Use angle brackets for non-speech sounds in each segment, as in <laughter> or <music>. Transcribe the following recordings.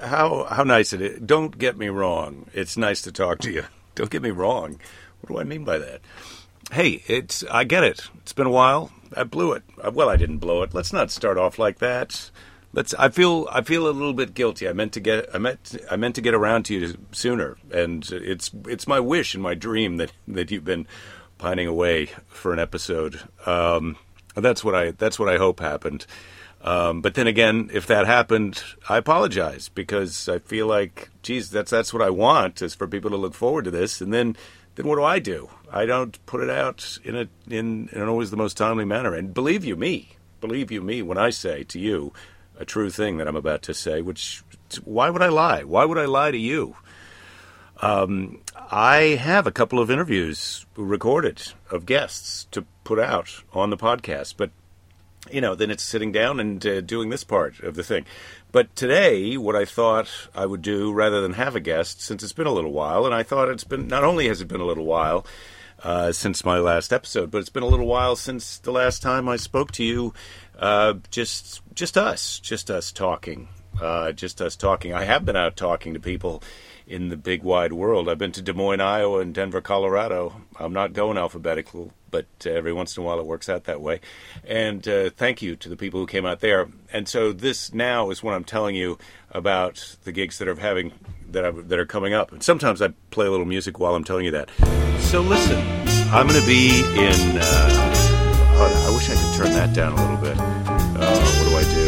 How how nice it is. Don't get me wrong. It's nice to talk to you. <laughs> Don't get me wrong. What do I mean by that? Hey, it's I get it. It's been a while. I blew it. Uh, Well, I didn't blow it. Let's not start off like that. Let's. I feel. I feel a little bit guilty. I meant to get. I meant. I meant to get around to you sooner. And it's. It's my wish and my dream that that you've been pining away for an episode. Um, that's what I. That's what I hope happened. Um, but then again, if that happened, I apologize because I feel like, geez, that's that's what I want is for people to look forward to this, and then then what do I do? I don't put it out in a in, in always the most timely manner. And believe you me, believe you me when I say to you a true thing that I'm about to say. Which why would I lie? Why would I lie to you? Um, I have a couple of interviews recorded of guests to put out on the podcast, but you know, then it's sitting down and uh, doing this part of the thing. But today, what I thought I would do rather than have a guest, since it's been a little while, and I thought it's been not only has it been a little while uh, since my last episode, but it's been a little while since the last time I spoke to you. Uh, just, just us, just us talking, uh, just us talking. I have been out talking to people in the big wide world. I've been to Des Moines, Iowa, and Denver, Colorado. I'm not going alphabetical, but uh, every once in a while it works out that way. And uh, thank you to the people who came out there. And so this now is what I'm telling you about the gigs that are having that that are coming up. And sometimes I play a little music while I'm telling you that. So listen, I'm going to be in. Uh, I wish I could turn that down a little bit. Uh, what do I do?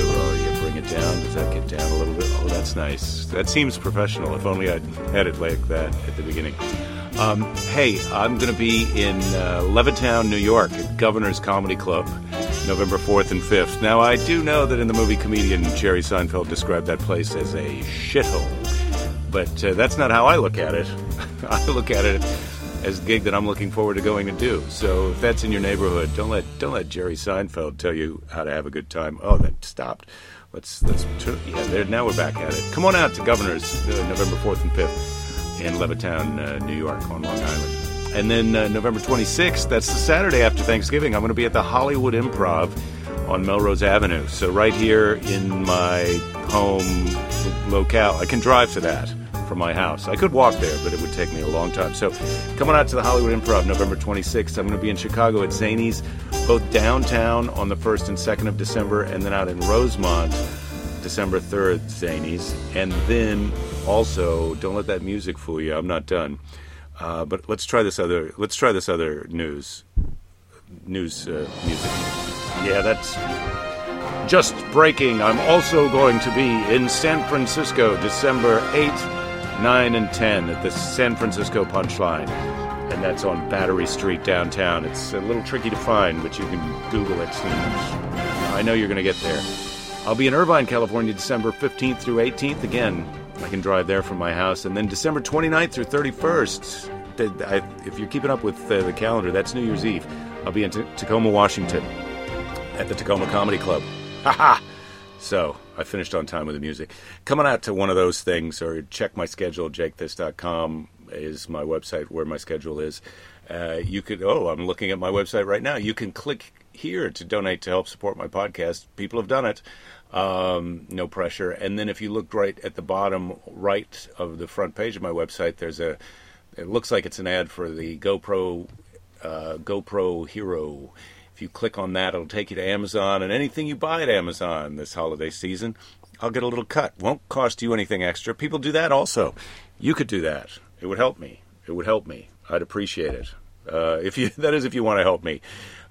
That's nice. That seems professional. If only I'd had it like that at the beginning. Um, hey, I'm going to be in uh, Levittown, New York, at Governor's Comedy Club, November 4th and 5th. Now, I do know that in the movie Comedian, Jerry Seinfeld described that place as a shithole, but uh, that's not how I look at it. <laughs> I look at it as the gig that I'm looking forward to going to do. So if that's in your neighborhood, don't let don't let Jerry Seinfeld tell you how to have a good time. Oh, that stopped. Let's let's yeah. There now we're back at it. Come on out to Governor's uh, November 4th and 5th in Levittown, uh, New York, on Long Island. And then uh, November 26th, that's the Saturday after Thanksgiving, I'm going to be at the Hollywood Improv on Melrose Avenue. So, right here in my home locale, I can drive to that from my house. I could walk there, but it would take me a long time. So, coming out to the Hollywood Improv November 26th, I'm going to be in Chicago at Zanies, both downtown on the 1st and 2nd of December, and then out in Rosemont December 3rd, Zanies. And then also, don't let that music fool you. I'm not done. Uh, but let's try this other. Let's try this other news. News uh, music. Yeah, that's just breaking. I'm also going to be in San Francisco, December 8th, 9, and 10 at the San Francisco Punchline, and that's on Battery Street downtown. It's a little tricky to find, but you can Google it. I know you're going to get there. I'll be in Irvine, California, December 15th through 18th. Again, I can drive there from my house. And then December 29th through 31st, I- if you're keeping up with uh, the calendar, that's New Year's Eve. I'll be in T- Tacoma, Washington at the Tacoma Comedy Club. Haha! So, I finished on time with the music. Coming out to one of those things, or check my schedule, jakethis.com is my website where my schedule is. Uh, you could, oh, I'm looking at my website right now. You can click here to donate to help support my podcast. People have done it. Um, no pressure. And then if you look right at the bottom right of the front page of my website, there's a, it looks like it's an ad for the GoPro, uh, GoPro Hero. If you click on that, it'll take you to Amazon, and anything you buy at Amazon this holiday season, I'll get a little cut. Won't cost you anything extra. People do that also. You could do that. It would help me. It would help me. I'd appreciate it. Uh, if you <laughs> that is if you want to help me.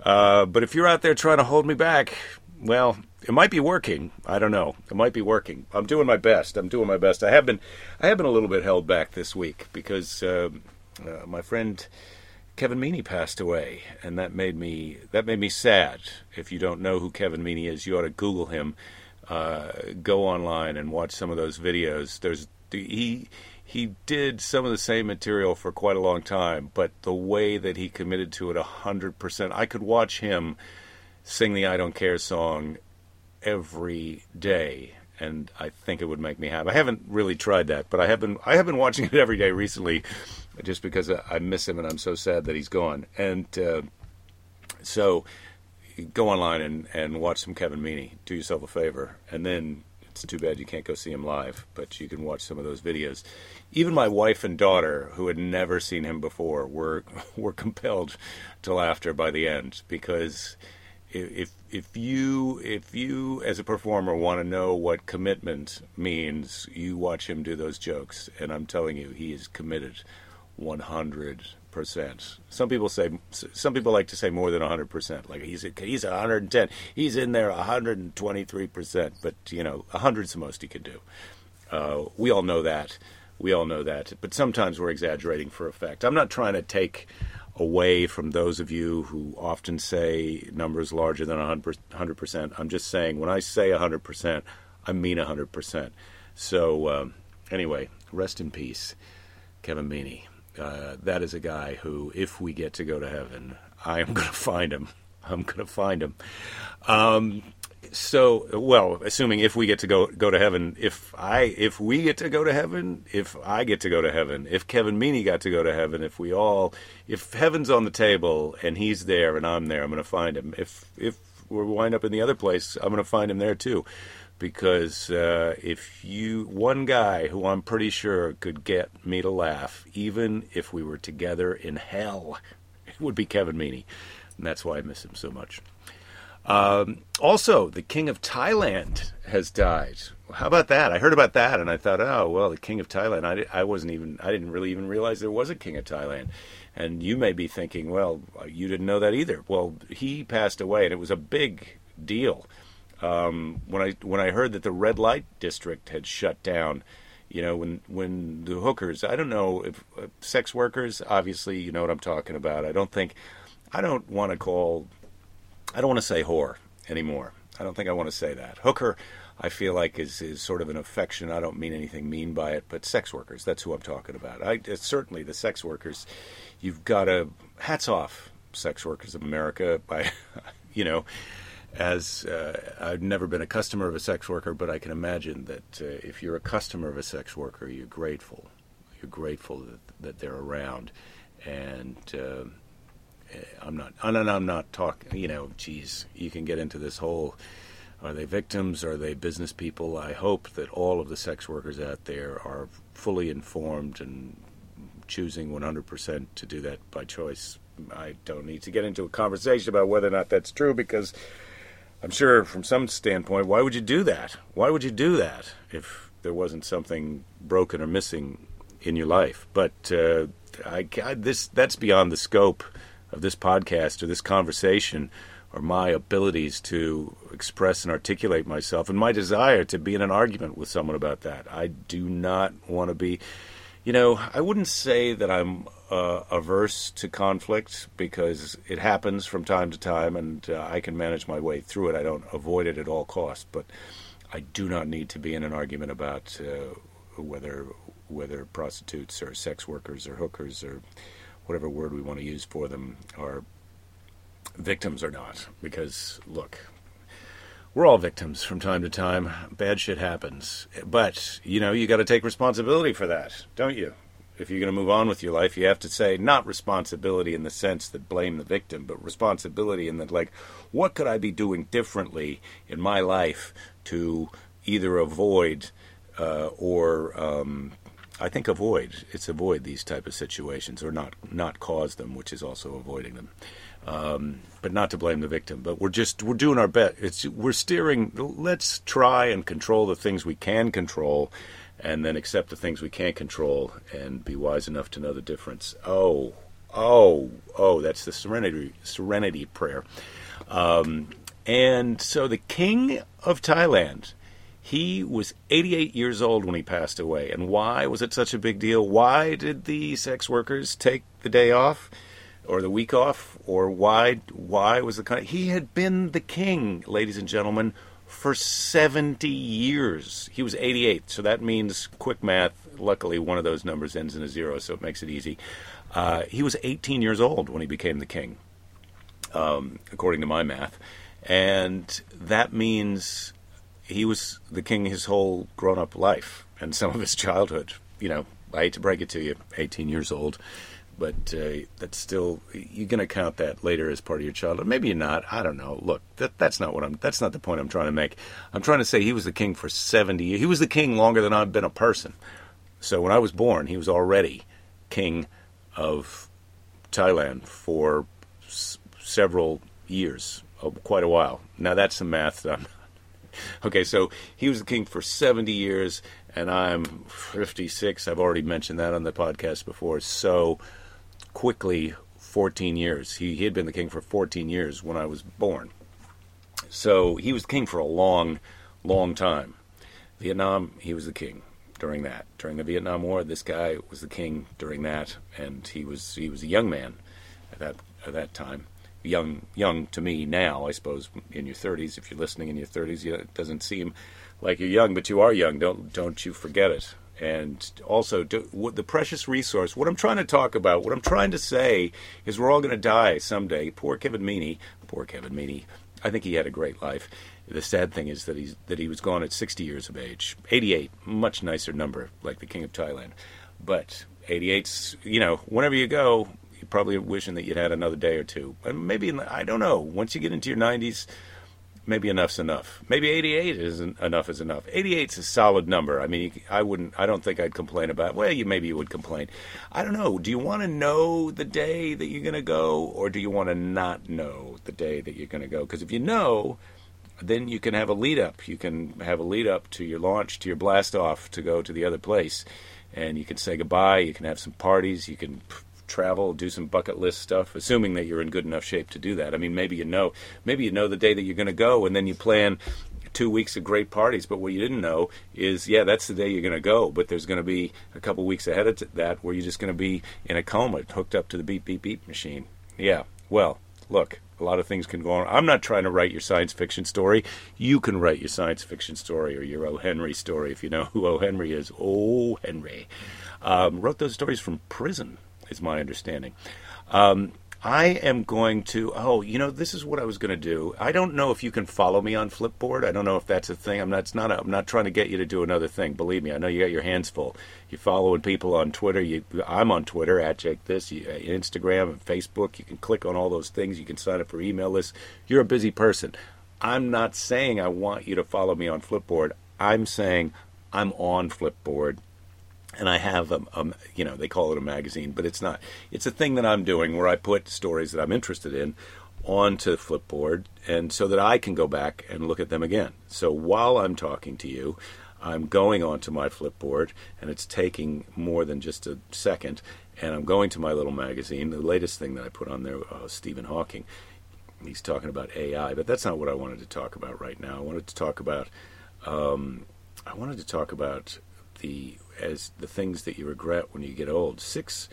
Uh, but if you're out there trying to hold me back, well, it might be working. I don't know. It might be working. I'm doing my best. I'm doing my best. I have been, I have been a little bit held back this week because um uh, my friend Kevin Meaney passed away, and that made me that made me sad. If you don't know who Kevin Meaney is, you ought to Google him. Uh, go online and watch some of those videos. There's he he did some of the same material for quite a long time, but the way that he committed to it hundred percent, I could watch him sing the "I Don't Care" song every day, and I think it would make me happy. I haven't really tried that, but I have been I have been watching it every day recently, just because I miss him and I'm so sad that he's gone. And uh, so, go online and, and watch some Kevin Meaney. Do yourself a favor, and then It's too bad you can't go see him live, but you can watch some of those videos. Even my wife and daughter, who had never seen him before, were <laughs> were compelled to laughter by the end because if if you if you as a performer want to know what commitment means, you watch him do those jokes, and I'm telling you, he is committed 100 percent. Some people say some people like to say more than 100 percent. Like he's he's 110. He's in there 123 percent. But you know, 100's the most he can do. Uh, we all know that. We all know that. But sometimes we're exaggerating for effect. I'm not trying to take away from those of you who often say numbers larger than 100 percent. I'm just saying when I say 100 percent, I mean 100 percent. So um, anyway, rest in peace, Kevin Meaney uh, that is a guy who, if we get to go to heaven, I am <laughs> going to find him. I'm going to find him. Um, so, well, assuming if we get to go go to heaven, if I if we get to go to heaven, if I get to go to heaven, if Kevin Meaney got to go to heaven, if we all, if heaven's on the table and he's there and I'm there, I'm going to find him. If if we wind up in the other place, I'm going to find him there too because uh, if you one guy who I'm pretty sure could get me to laugh, even if we were together in hell, <laughs> it would be Kevin Meaney, and that's why I miss him so much. Um, also, the king of Thailand has died. How about that? I heard about that, and I thought, oh well, the king of Thailand. I, I wasn't even, I didn't really even realize there was a king of Thailand. And you may be thinking, well, you didn't know that either. Well, he passed away, and it was a big deal um, when I when I heard that the red light district had shut down, you know, when when the hookers, I don't know if uh, sex workers, obviously, you know what I'm talking about. I don't think, I don't want to call, I don't want to say whore anymore. I don't think I want to say that. Hooker, I feel like is is sort of an affection. I don't mean anything mean by it, but sex workers, that's who I'm talking about. I certainly the sex workers. You've got to hats off, sex workers of America. <laughs> By, you know as uh, I've never been a customer of a sex worker, but I can imagine that uh, if you're a customer of a sex worker, you're grateful. You're grateful that, that they're around, and uh, I'm not. And I'm not talking. You know, geez, you can get into this whole. Are they victims? Are they business people? I hope that all of the sex workers out there are fully informed and choosing 100% to do that by choice. I don't need to get into a conversation about whether or not that's true because I'm sure from some standpoint, why would you do that? Why would you do that if there wasn't something broken or missing in your life? But uh, I, I, this that's beyond the scope of this podcast or this conversation or my abilities to express and articulate myself and my desire to be in an argument with someone about that. I do not want to be, you know, I wouldn't say that I'm uh, averse to conflict because it happens from time to time, and uh, I can manage my way through it. I don't avoid it at all costs, but I do not need to be in an argument about uh, whether whether prostitutes or sex workers or hookers or whatever word we want to use for them are victims or not. Because look, we're all victims from time to time. Bad shit happens, but you know you got to take responsibility for that, don't you? if you're going to move on with your life, you have to say not responsibility in the sense that blame the victim, but responsibility in that, like, what could I be doing differently in my life to either avoid uh, or um, I think avoid. It's avoid these type of situations or not not cause them, which is also avoiding them. Um, but not to blame the victim. But we're just we're doing our best. It's we're steering. Let's try and control the things we can control and then accept the things we can't control and be wise enough to know the difference. Oh, oh, oh, that's the serenity serenity prayer. Um, and so the king of Thailand, he was 88 years old when he passed away. And why was it such a big deal? Why did the sex workers take the day off? Or the week off or why why was the kind he had been the king ladies and gentlemen for 70 years. He was 88, so that means quick math. Luckily, one of those numbers ends in a zero, so it makes it easy. Uh, he was 18 years old when he became the king, um, according to my math. And that means he was the king his whole grown up life and some of his childhood. You know, I hate to break it to you, 18 years old but uh, that's still you're going to count that later as part of your childhood. Maybe you're not. I don't know. Look, that, that's not what I'm. That's not the point I'm trying to make. I'm trying to say he was the king for 70 years. He was the king longer than I've been a person. So when I was born, he was already king of Thailand for s- several years, oh, quite a while. Now that's some math. I'm, <laughs> okay, so he was the king for 70 years, and I'm 56. I've already mentioned that on the podcast before. So quickly, 14 years. He, he had been the king for 14 years when I was born. So he was king for a long, long time. Vietnam, he was the king during that. During the Vietnam War, this guy was the king during that, and he was he was a young man at that at that time. Young young to me now, I suppose, in your 30s. If you're listening in your 30s, it doesn't seem like you're young, but you are young. Don't don't you forget it. And also, do, what, the precious resource. What I'm trying to talk about, what I'm trying to say, is we're all going to die someday. Poor Kevin Meaney. Poor Kevin Meaney. I think he had a great life. The sad thing is that he's that he was gone at 60 years of age. 88, much nicer number, like the King of Thailand. But 88's, you know, whenever you go, you're probably wishing that you'd had another day or two. And maybe I don't know. Once you get into your 90s, maybe enough's enough. Maybe 88 isn't enough is enough. 88's a solid number. I mean, I wouldn't. I don't think I'd complain about. Well, you maybe you would complain. I don't know. Do you want to know the day that you're going to go, or do you want to not know the day that you're going to go? Because if you know, then you can have a lead up. You can have a lead up to your launch, to your blast off to go to the other place, and you can say goodbye. You can have some parties. You can travel, do some bucket list stuff, assuming that you're in good enough shape to do that. I mean, maybe you know, maybe you know the day that you're going to go, and then you plan two weeks of great parties. But what you didn't know is, yeah, that's the day you're going to go, but there's going to be a couple weeks ahead of that where you're just going to be in a coma, hooked up to the beep beep beep machine. Yeah, well, look. A lot of things can go on. I'm not trying to write your science fiction story. You can write your science fiction story or your O. Henry story if you know who O. Henry is. O. Henry. Um, wrote those stories from prison is my understanding. Um, I am going to. Oh, you know, this is what I was going to do. I don't know if you can follow me on Flipboard. I don't know if that's a thing. I'm not. It's not. A, I'm not trying to get you to do another thing. Believe me, I know you got your hands full. You're following people on Twitter. You, I'm on Twitter at Jake This, you, uh, Instagram and Facebook. You can click on all those things. You can sign up for email lists. You're a busy person. I'm not saying I want you to follow me on Flipboard. I'm saying I'm on Flipboard and I have a, a, you know they call it a magazine, but it's not. It's a thing that I'm doing where I put stories that I'm interested in onto Flipboard, and so that I can go back and look at them again. So while I'm talking to you, I'm going onto my Flipboard, and it's taking more than just a second, and I'm going to my little magazine. The latest thing that I put on there, uh, Stephen Hawking. He's talking about AI, but that's not what I wanted to talk about right now. I wanted to talk about. Um, I wanted to talk about the as the things that you regret when you get old. Six,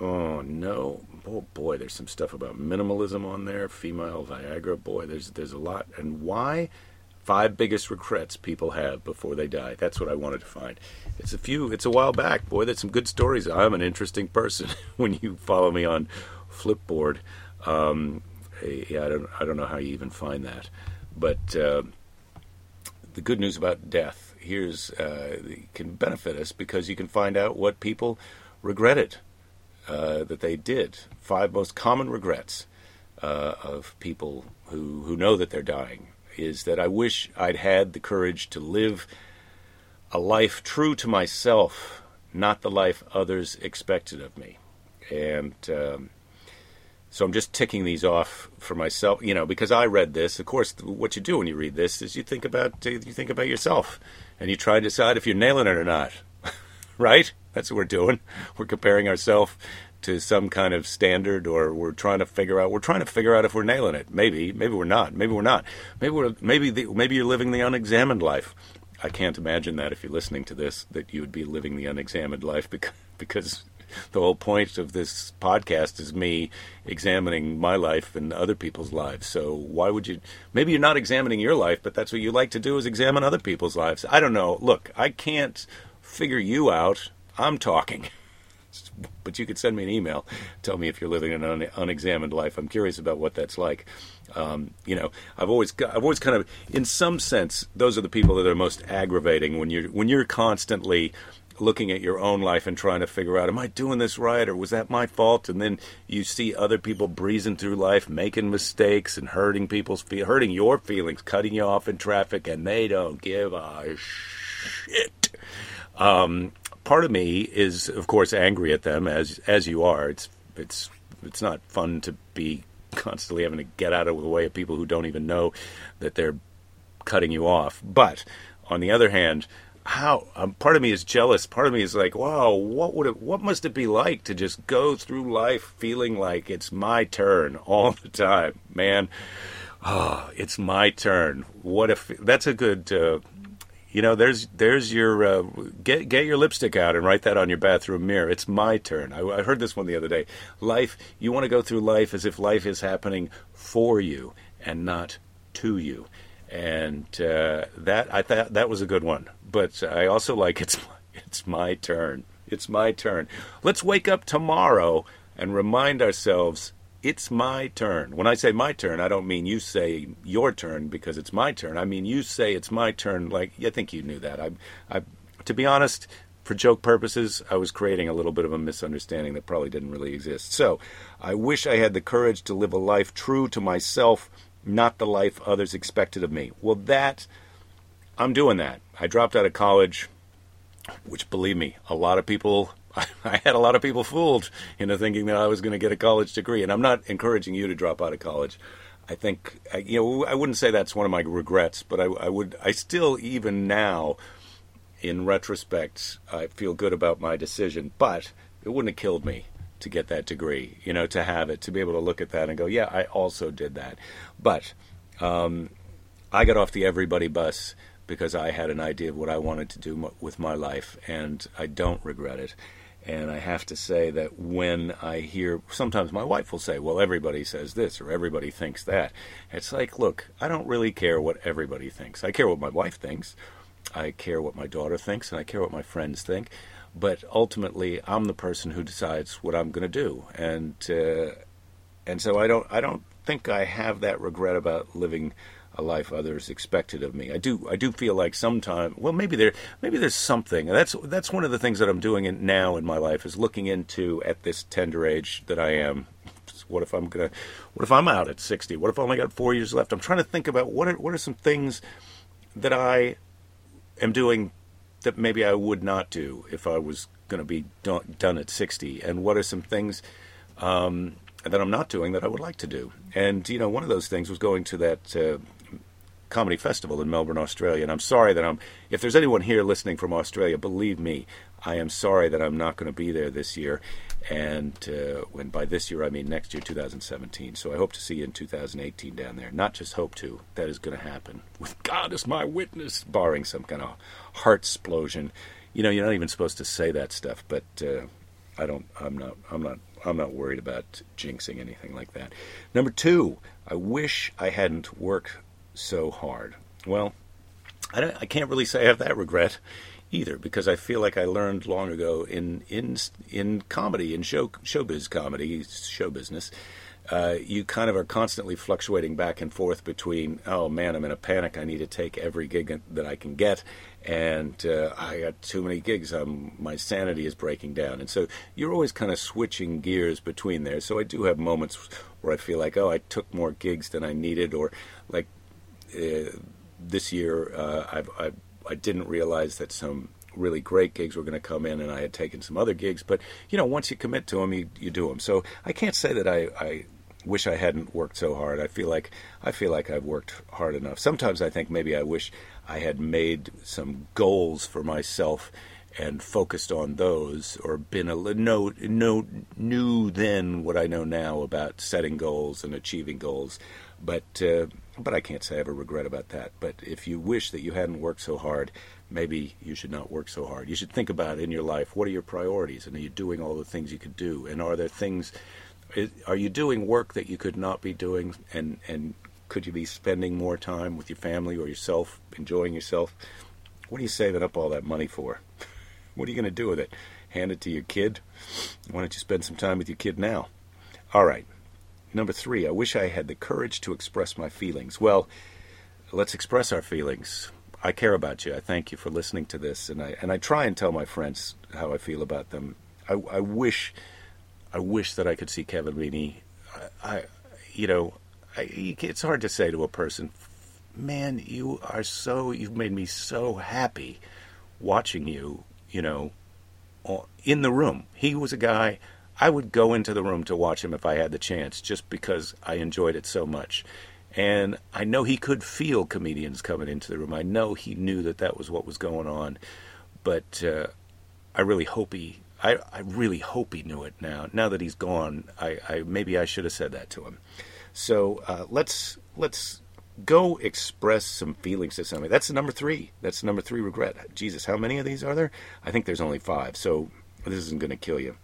oh no, oh boy, there's some stuff about minimalism on there. Female Viagra, boy, there's there's a lot. And why? Five biggest regrets people have before they die. That's what I wanted to find. It's a few. It's a while back, boy. There's some good stories. I'm an interesting person. <laughs> when you follow me on Flipboard, um, yeah, I don't I don't know how you even find that, but. Uh, the good news about death here's uh, can benefit us because you can find out what people regretted uh, that they did. Five most common regrets uh, of people who who know that they're dying is that I wish I'd had the courage to live a life true to myself, not the life others expected of me, and. Um, so I'm just ticking these off for myself, you know, because I read this. Of course, what you do when you read this is you think about you think about yourself, and you try to decide if you're nailing it or not. <laughs> right? That's what we're doing. We're comparing ourselves to some kind of standard, or we're trying to figure out. We're trying to figure out if we're nailing it. Maybe, maybe we're not. Maybe we're not. Maybe we're maybe the, maybe you're living the unexamined life. I can't imagine that if you're listening to this, that you would be living the unexamined life because because the whole point of this podcast is me examining my life and other people's lives. So why would you? Maybe you're not examining your life, but that's what you like to do is examine other people's lives. I don't know. Look, I can't figure you out. I'm talking. <laughs> But you could send me an email, tell me if you're living an un- unexamined life. I'm curious about what that's like. Um, you know, I've always, I've always kind of, in some sense, those are the people that are most aggravating when you're when you're constantly looking at your own life and trying to figure out, am I doing this right or was that my fault? And then you see other people breezing through life, making mistakes and hurting people's fe- hurting your feelings, cutting you off in traffic, and they don't give a shit. Um, part of me is, of course, angry at them as as you are. It's it's it's not fun to be constantly having to get out of the way of people who don't even know that they're cutting you off. But on the other hand, how um, part of me is jealous. Part of me is like, wow, what would it, what must it be like to just go through life feeling like it's my turn all the time, man? Oh, it's my turn. What if that's a good uh, you know, there's there's your uh, get get your lipstick out and write that on your bathroom mirror. It's my turn. I, I heard this one the other day. Life, you want to go through life as if life is happening for you and not to you, and uh, that I thought that was a good one. But I also like it's it's my turn. It's my turn. Let's wake up tomorrow and remind ourselves it's my turn. When I say my turn, I don't mean you say your turn because it's my turn. I mean you say it's my turn. Like I think you knew that. I, I, to be honest, for joke purposes, I was creating a little bit of a misunderstanding that probably didn't really exist. So, I wish I had the courage to live a life true to myself, not the life others expected of me. Well, that I'm doing that. I dropped out of college, which believe me, a lot of people <laughs> I had a lot of people fooled into thinking that I was going to get a college degree, and I'm not encouraging you to drop out of college. I think you know I wouldn't say that's one of my regrets, but I, I would I still even now, in retrospect, I feel good about my decision. But it wouldn't have killed me to get that degree, you know, to have it, to be able to look at that and go, yeah, I also did that. But um, I got off the everybody bus because I had an idea of what I wanted to do with my life, and I don't regret it. And I have to say that when I hear, sometimes my wife will say, well, everybody says this or everybody thinks that. It's like, look, I don't really care what everybody thinks. I care what my wife thinks. I care what my daughter thinks and I care what my friends think. But ultimately, I'm the person who decides what I'm going to do. And, uh, and so I don't, I don't think I have that regret about living a life others expected of me. I do I do feel like sometimes well maybe there maybe there's something. That's that's one of the things that I'm doing in, now in my life is looking into at this tender age that I am. What if I'm gonna? What if I'm out at 60? What if I only got four years left? I'm trying to think about what are what are some things that I am doing that maybe I would not do if I was going to be done, done at 60, and what are some things um, that I'm not doing that I would like to do. And you know, one of those things was going to that uh, comedy festival in Melbourne, Australia. And I'm sorry that I'm, if there's anyone here listening from Australia, believe me, I am sorry that I'm not going to be there this year. And uh, when by this year I mean next year, 2017. So I hope to see you in 2018 down there. Not just hope to, that is going to happen. With God as my witness, barring some kind of heart explosion. You know, you're not even supposed to say that stuff, but uh, I don't. I'm not. I'm not. I'm not worried about jinxing anything like that. Number two, I wish I hadn't worked so hard? Well, I, I can't really say I have that regret either because I feel like I learned long ago in in in comedy in show showbiz comedy show business. Uh, you kind of are constantly fluctuating back and forth between, oh man, I'm in a panic. I need to take every gig that I can get, and uh, I got too many gigs. I'm, my sanity is breaking down, and so you're always kind of switching gears between there. So I do have moments where I feel like, oh, I took more gigs than I needed, or like this year, uh, I've, I, I didn't realize that some really great gigs were going to come in, and I had taken some other gigs. But you know, once you commit to them, you, you do them. So I can't say that I, I wish I hadn't worked so hard. I feel like I feel like I've worked hard enough. Sometimes I think maybe I wish I had made some goals for myself and focused on those, or been a no no knew then what I know now about setting goals and achieving goals. But uh, but I can't say I have a regret about that. But if you wish that you hadn't worked so hard, maybe you should not work so hard. You should think about in your life what are your priorities, and are you doing all the things you could do, and are there things, are you doing work that you could not be doing, and and could you be spending more time with your family or yourself, enjoying yourself? What are you saving up all that money for? What are you going to do with it? Hand it to your kid? Why don't you spend some time with your kid now? All right. Number three, I wish I had the courage to express my feelings. Well, let's express our feelings. I care about you. I thank you for listening to this, and I and I try and tell my friends how I feel about them. I, I wish, I wish that I could see Kevin Meaney. I, I you know, I, it's hard to say to a person, man, you are so, you've made me so happy watching you, you know, in the room. He was a guy, I would go into the room to watch him if I had the chance, just because I enjoyed it so much. And I know he could feel comedians coming into the room. I know he knew that that was what was going on. But uh, I really hope he, I, I really hope he knew it now. Now that he's gone, I, I maybe I should have said that to him. So uh, let's let's go express some feelings to somebody. That's number three. That's number three regret. Jesus, how many of these are there? I think there's only five. So this isn't going to kill you.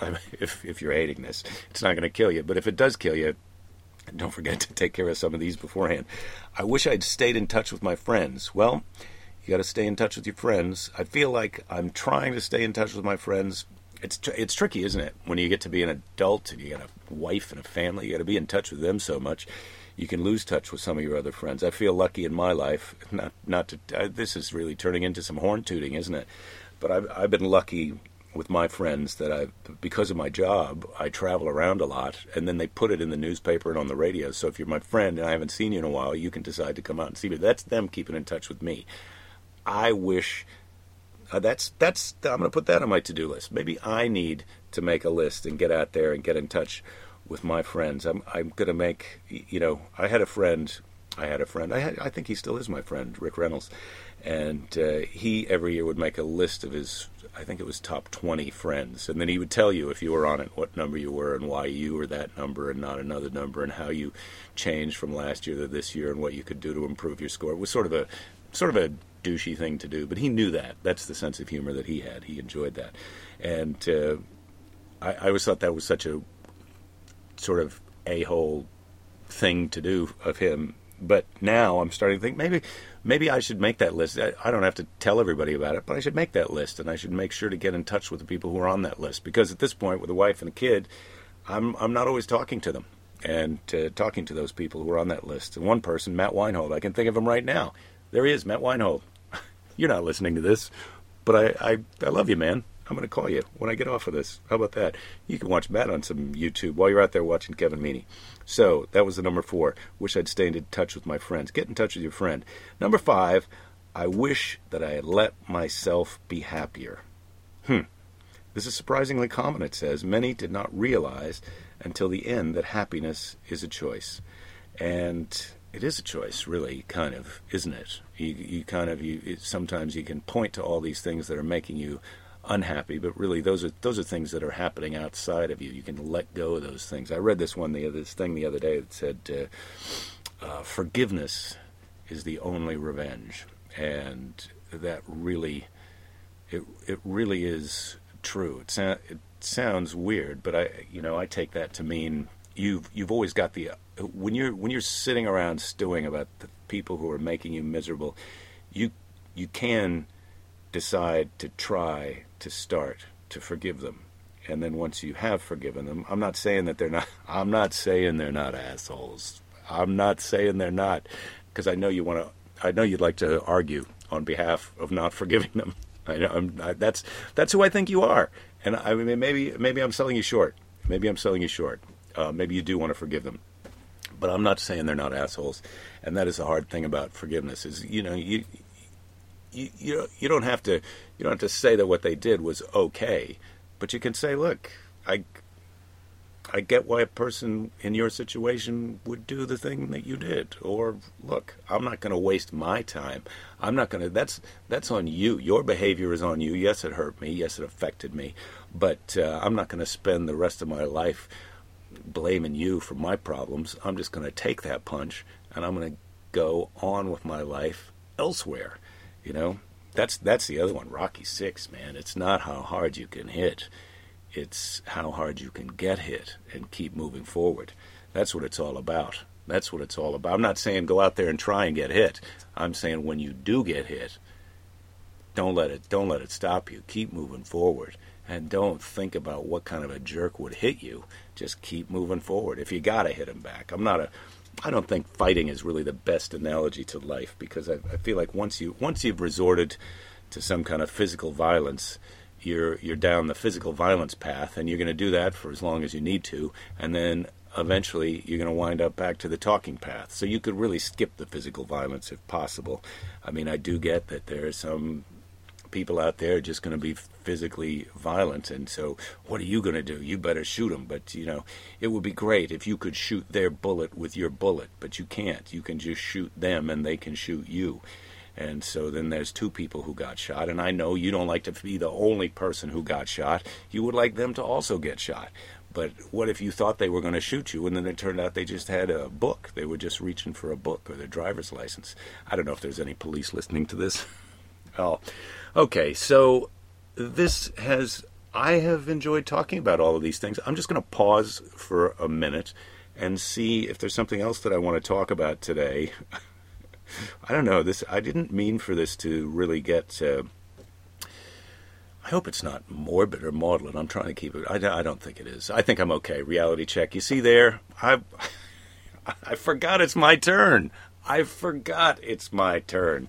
<laughs> If if you're hating this, it's not going to kill you. But if it does kill you, don't forget to take care of some of these beforehand. I wish I'd stayed in touch with my friends. Well, you got to stay in touch with your friends. I feel like I'm trying to stay in touch with my friends. It's it's tricky, isn't it? When you get to be an adult and you got a wife and a family, you got to be in touch with them so much you can lose touch with some of your other friends. I feel lucky in my life, not not to. Uh, this is really turning into some horn tooting, isn't it? But I've I've been lucky with my friends that I, because of my job, I travel around a lot, and then they put it in the newspaper and on the radio. So if you're my friend and I haven't seen you in a while, you can decide to come out and see me. That's them keeping in touch with me. I wish uh, that's that's I'm going to put that on my to-do list. Maybe I need to make a list and get out there and get in touch with my friends. I'm I'm going to make you know I had a friend. I had a friend. I had, I think he still is my friend, Rick Reynolds, and uh, he every year would make a list of his. I think it was top twenty friends, and then he would tell you if you were on it, what number you were, and why you were that number and not another number, and how you changed from last year to this year, and what you could do to improve your score. It was sort of a sort of a douchey thing to do, but he knew that. That's the sense of humor that he had. He enjoyed that, and uh, I, I always thought that was such a sort of a hole thing to do of him. But now I'm starting to think maybe maybe I should make that list. I, I, don't have to tell everybody about it, but I should make that list, and I should make sure to get in touch with the people who are on that list. Because at this point, with a wife and a kid, I'm I'm not always talking to them and uh, talking to those people who are on that list. And one person, Matt Weinhold, I can think of him right now. There he is, Matt Weinhold. <laughs> You're not listening to this, but I, I, I love you, man. I'm going to call you when I get off of this. How about that? You can watch Matt on some YouTube while you're out there watching Kevin Meaney. So that was the number four. Wish I'd stayed in touch with my friends. Get in touch with your friend. Number five, I wish that I had let myself be happier. Hmm. This is surprisingly common, it says. Many did not realize until the end that happiness is a choice. And it is a choice, really, kind of, isn't it? You, you kind of, you, sometimes you can point to all these things that are making you unhappy, but really those are those are things that are happening outside of you. You can let go of those things. I read this one the this thing the other day that said uh, uh, forgiveness is the only revenge, and that really it it really is true. It, sa- it sounds weird, but I you know I take that to mean you've you've always got the when you're when you're sitting around stewing about the people who are making you miserable, you you can decide to try to start to forgive them. And then once you have forgiven them, I'm not saying that they're not <laughs> I'm not saying they're not assholes. I'm not saying they're not because I know you want to I know you'd like to argue on behalf of not <laughs> forgiving them. I know I, that's that's who I think you are. And I mean maybe maybe I'm selling you short. Maybe I'm selling you short. Uh, maybe you do want to forgive them but I'm not saying they're not assholes. And that is the hard thing about forgiveness is you know you you, you don't have to you don't have to say that what they did was okay, but you can say, look, I I get why a person in your situation would do the thing that you did. Or look, I'm not going to waste my time. I'm not going to. That's that's on you. Your behavior is on you. Yes, it hurt me. Yes, it affected me. But uh, I'm not going to spend the rest of my life blaming you for my problems. I'm just going to take that punch and I'm going to go on with my life elsewhere. You know, that's that's the other one. Rocky Six, man. It's not how hard you can hit; it's how hard you can get hit and keep moving forward. That's what it's all about. That's what it's all about. I'm not saying go out there and try and get hit. I'm saying when you do get hit, don't let it don't let it stop you. Keep moving forward and don't think about what kind of a jerk would hit you. Just keep moving forward. If you got to hit him back. I'm not a I don't think fighting is really the best analogy to life because I, I feel like once you once you've resorted to some kind of physical violence, you're you're down the physical violence path, and you're going to do that for as long as you need to, and then eventually you're going to wind up back to the talking path. So you could really skip the physical violence if possible. I mean, I do get that there are some people out there just going to be physically violent and so what are you going to do you better shoot them but you know it would be great if you could shoot their bullet with your bullet but you can't you can just shoot them and they can shoot you and so then there's two people who got shot and i know you don't like to be the only person who got shot you would like them to also get shot but what if you thought they were going to shoot you and then it turned out they just had a book? They were just reaching for a book or their driver's license. I don't know if there's any police listening to this. <laughs> oh, okay. So this has, I have enjoyed talking about all of these things. I'm just going to pause for a minute and see if there's something else that I want to talk about today. <laughs> I don't know. This I didn't mean for this to really get. Uh, I hope it's not morbid or maudlin. I'm trying to keep it. I, I don't think it is. I think I'm okay. Reality check. You see there? I <laughs> I forgot it's my turn. I forgot it's my turn.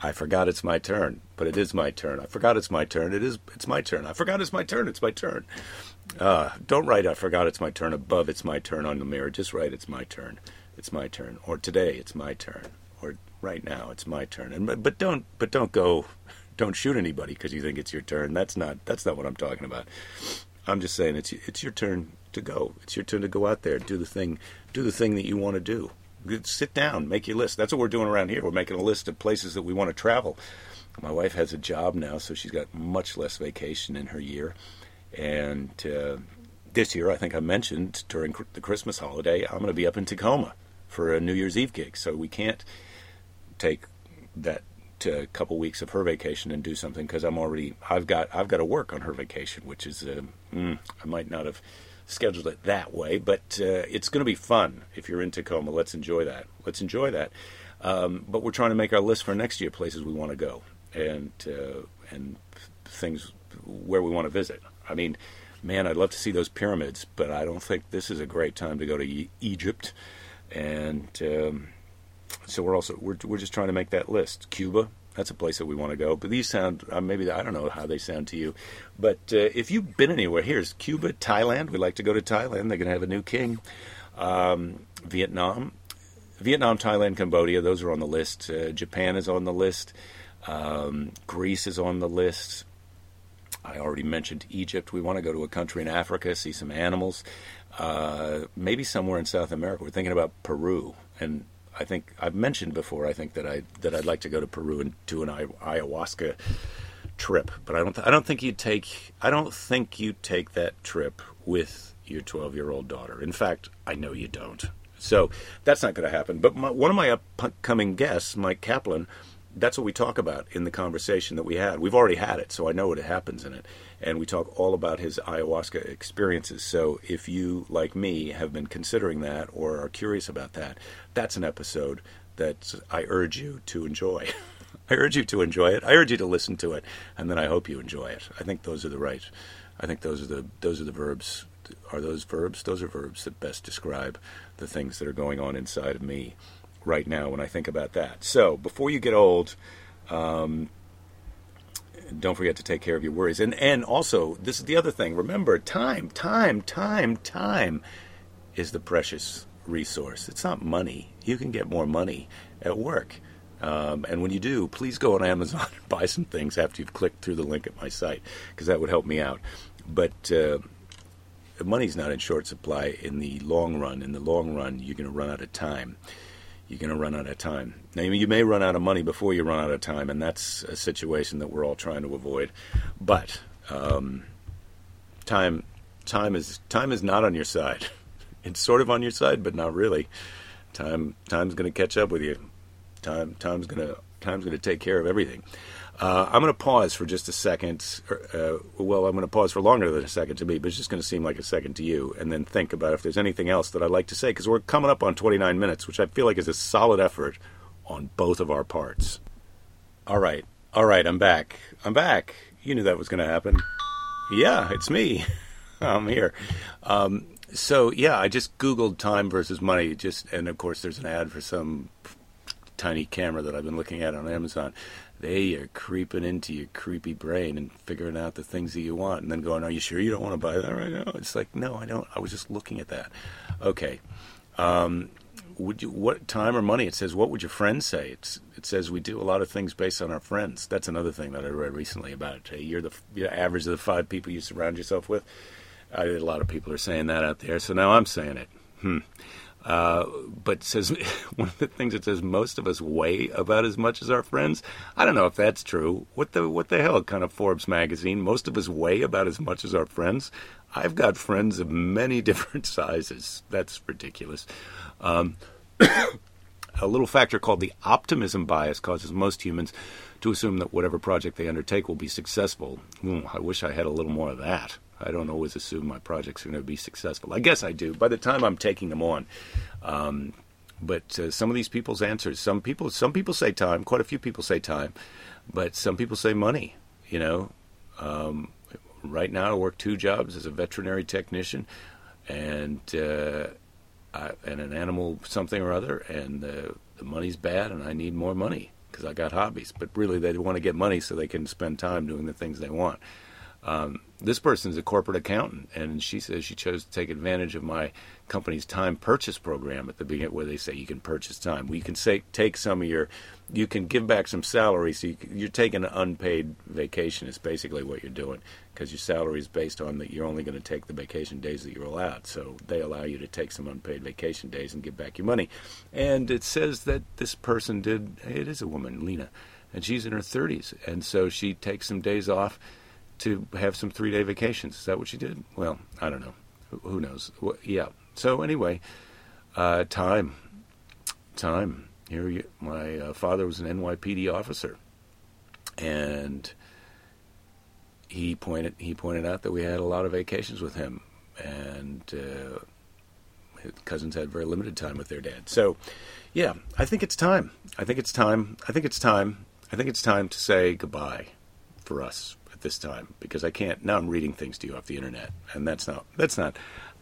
I forgot it's my turn, but it is my turn. I forgot it's my turn. It is. It's my turn. I forgot it's my turn. It's my turn. Uh, don't write. I forgot it's my turn above. It's my turn on the mirror. Just write. It's my turn. It's my turn. Or today. It's my turn. Or right now. It's my turn. And but, don't. But don't go don't shoot anybody because you think it's your turn. That's not that's not what I'm talking about. I'm just saying it's it's your turn to go. It's your turn to go out there, do the thing, do the thing that you want to do. Sit down, make your list. That's what we're doing around here. We're making a list of places that we want to travel. My wife has a job now, so she's got much less vacation in her year. And uh, this year, I think I mentioned during the Christmas holiday, I'm going to be up in Tacoma for a New Year's Eve gig. So we can't take that a couple weeks of her vacation and do something because I'm already I've got I've got to work on her vacation, which is uh, mm, I might not have scheduled it that way, but uh, it's going to be fun if you're in Tacoma. Let's enjoy that. Let's enjoy that. Um, but we're trying to make our list for next year, places we want to go, and uh, and things where we want to visit. I mean, man, I'd love to see those pyramids, but I don't think this is a great time to go to e- Egypt. And um, so we're also we're we're just trying to make that list. Cuba, that's a place that we want to go. But these sound uh, maybe I don't know how they sound to you, but uh, if you've been anywhere, here's Cuba, Thailand. We'd like to go to Thailand. They're going to have a new king. Um, Vietnam, Vietnam, Thailand, Cambodia. Those are on the list. Uh, Japan is on the list. Um, Greece is on the list. I already mentioned Egypt. We want to go to a country in Africa, see some animals. Uh, maybe somewhere in South America. We're thinking about Peru and I think I've mentioned before. I think that I that I'd like to go to Peru and do an ayahuasca trip, but I don't. Th- I don't think you'd take. I don't think you'd take that trip with your 12 year old daughter. In fact, I know you don't. So that's not going to happen. But my, one of my upcoming guests, Mike Kaplan, that's what we talk about in the conversation that we had. We've already had it, so I know what happens in it. And we talk all about his ayahuasca experiences. So if you, like me, have been considering that or are curious about that, that's an episode that I urge you to enjoy. <laughs> I urge you to enjoy it. I urge you to listen to it, and then I hope you enjoy it. I think those are the right. I think those are the those are the verbs. Are those verbs? Those are verbs that best describe the things that are going on inside of me right now when I think about that. So before you get old, um, don't forget to take care of your worries. And and also, this is the other thing. Remember, time, time, time, time is the precious resource. It's not money. You can get more money at work. Um, and when you do, please go on Amazon and <laughs> buy some things after you've clicked through the link at my site because that would help me out. But uh, money's not in short supply in the long run. In the long run, you're going to run out of time you're going to run out of time. Now, you may run out of money before you run out of time, and that's a situation that we're all trying to avoid. But um, time, time is time is not on your side. <laughs> It's sort of on your side, but not really. Time, time's going to catch up with you. Time, time's going to time's going to take care of everything. Uh, I'm going to pause for just a second. Uh, well, I'm going to pause for longer than a second to me, but it's just going to seem like a second to you, and then think about if there's anything else that I'd like to say, because we're coming up on 29 minutes, which I feel like is a solid effort on both of our parts. All right, all right, I'm back. I'm back. You knew that was going to happen. Yeah, it's me. <laughs> I'm here. Um, so yeah, I just Googled time versus money. Just and of course, there's an ad for some tiny camera that I've been looking at on Amazon. They are creeping into your creepy brain and figuring out the things that you want, and then going, "Are you sure you don't want to buy that right now?" It's like, no, I don't. I was just looking at that. Okay. Um, would you what time or money? It says, what would your friends say? It's, it says we do a lot of things based on our friends. That's another thing that I read recently about it. Hey, you're the you're average of the five people you surround yourself with. I, a lot of people are saying that out there, so now I'm saying it. Hmm. Uh, but says <laughs> one of the things it says most of us weigh about as much as our friends. I don't know if that's true. What the what the hell kind of Forbes magazine? Most of us weigh about as much as our friends. I've got friends of many <laughs> different sizes. That's ridiculous. Um, <coughs> a little factor called the optimism bias causes most humans to assume that whatever project they undertake will be successful. Mm, I wish I had a little more of that. I don't always assume my projects are going to be successful. I guess I do by the time I'm taking them on. Um, but uh, some of these people's answers, some people, some people say time. Quite a few people say time, but some people say money. You know, um, right now I work two jobs as a veterinary technician, and uh, I, and an animal something or other, and the, the money's bad, and I need more money because I got hobbies. But really, they want to get money so they can spend time doing the things they want. Um, this person's a corporate accountant, and she says she chose to take advantage of my company's time purchase program at the beginning, where they say you can purchase time. You can say, take some of your, you can give back some salary, so you, are taking an unpaid vacation. Is basically what you're doing because your salary is based on that you're only going to take the vacation days that you're allowed. So they allow you to take some unpaid vacation days and give back your money. And it says that this person did. It is a woman, Lena, and she's in her 30s, and so she takes some days off to have some three day vacations. Is that what she did? Well, I don't know. Who knows? Well, yeah. So anyway, uh, time, time. Here, you, my uh, father was an NYPD officer, and he pointed he pointed out that we had a lot of vacations with him, and uh, cousins had very limited time with their dad. So, yeah, I think it's time. I think it's time. I think it's time. I think it's time to say goodbye for us at this time because I can't. Now I'm reading things to you off the internet, and that's not that's not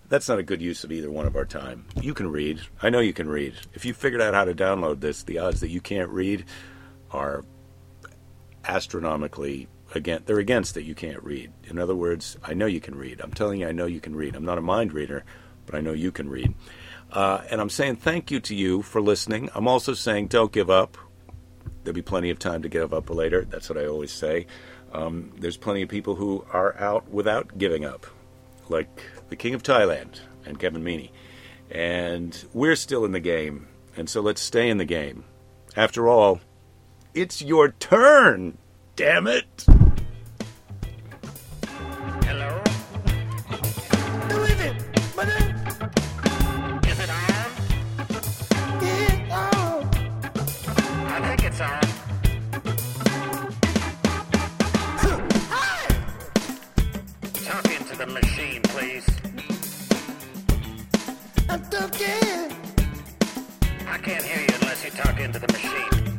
that's not a good use of either one of our time. You can read. I know you can read. If you figured out how to download this, the odds that you can't read are astronomically again they're against that you can't read. In other words, I know you can read. I'm telling you I know you can read. I'm not a mind reader, but I know you can read. Uh, and I'm saying thank you to you for listening. I'm also saying don't give up. There'll be plenty of time to give up later. That's what I always say. Um, there's plenty of people who are out without giving up, like the King of Thailand and Kevin Meaney. And we're still in the game, and so let's stay in the game. After all, it's your turn, damn it! the machine, please. I'm talking. I can't hear you unless you talk into the machine.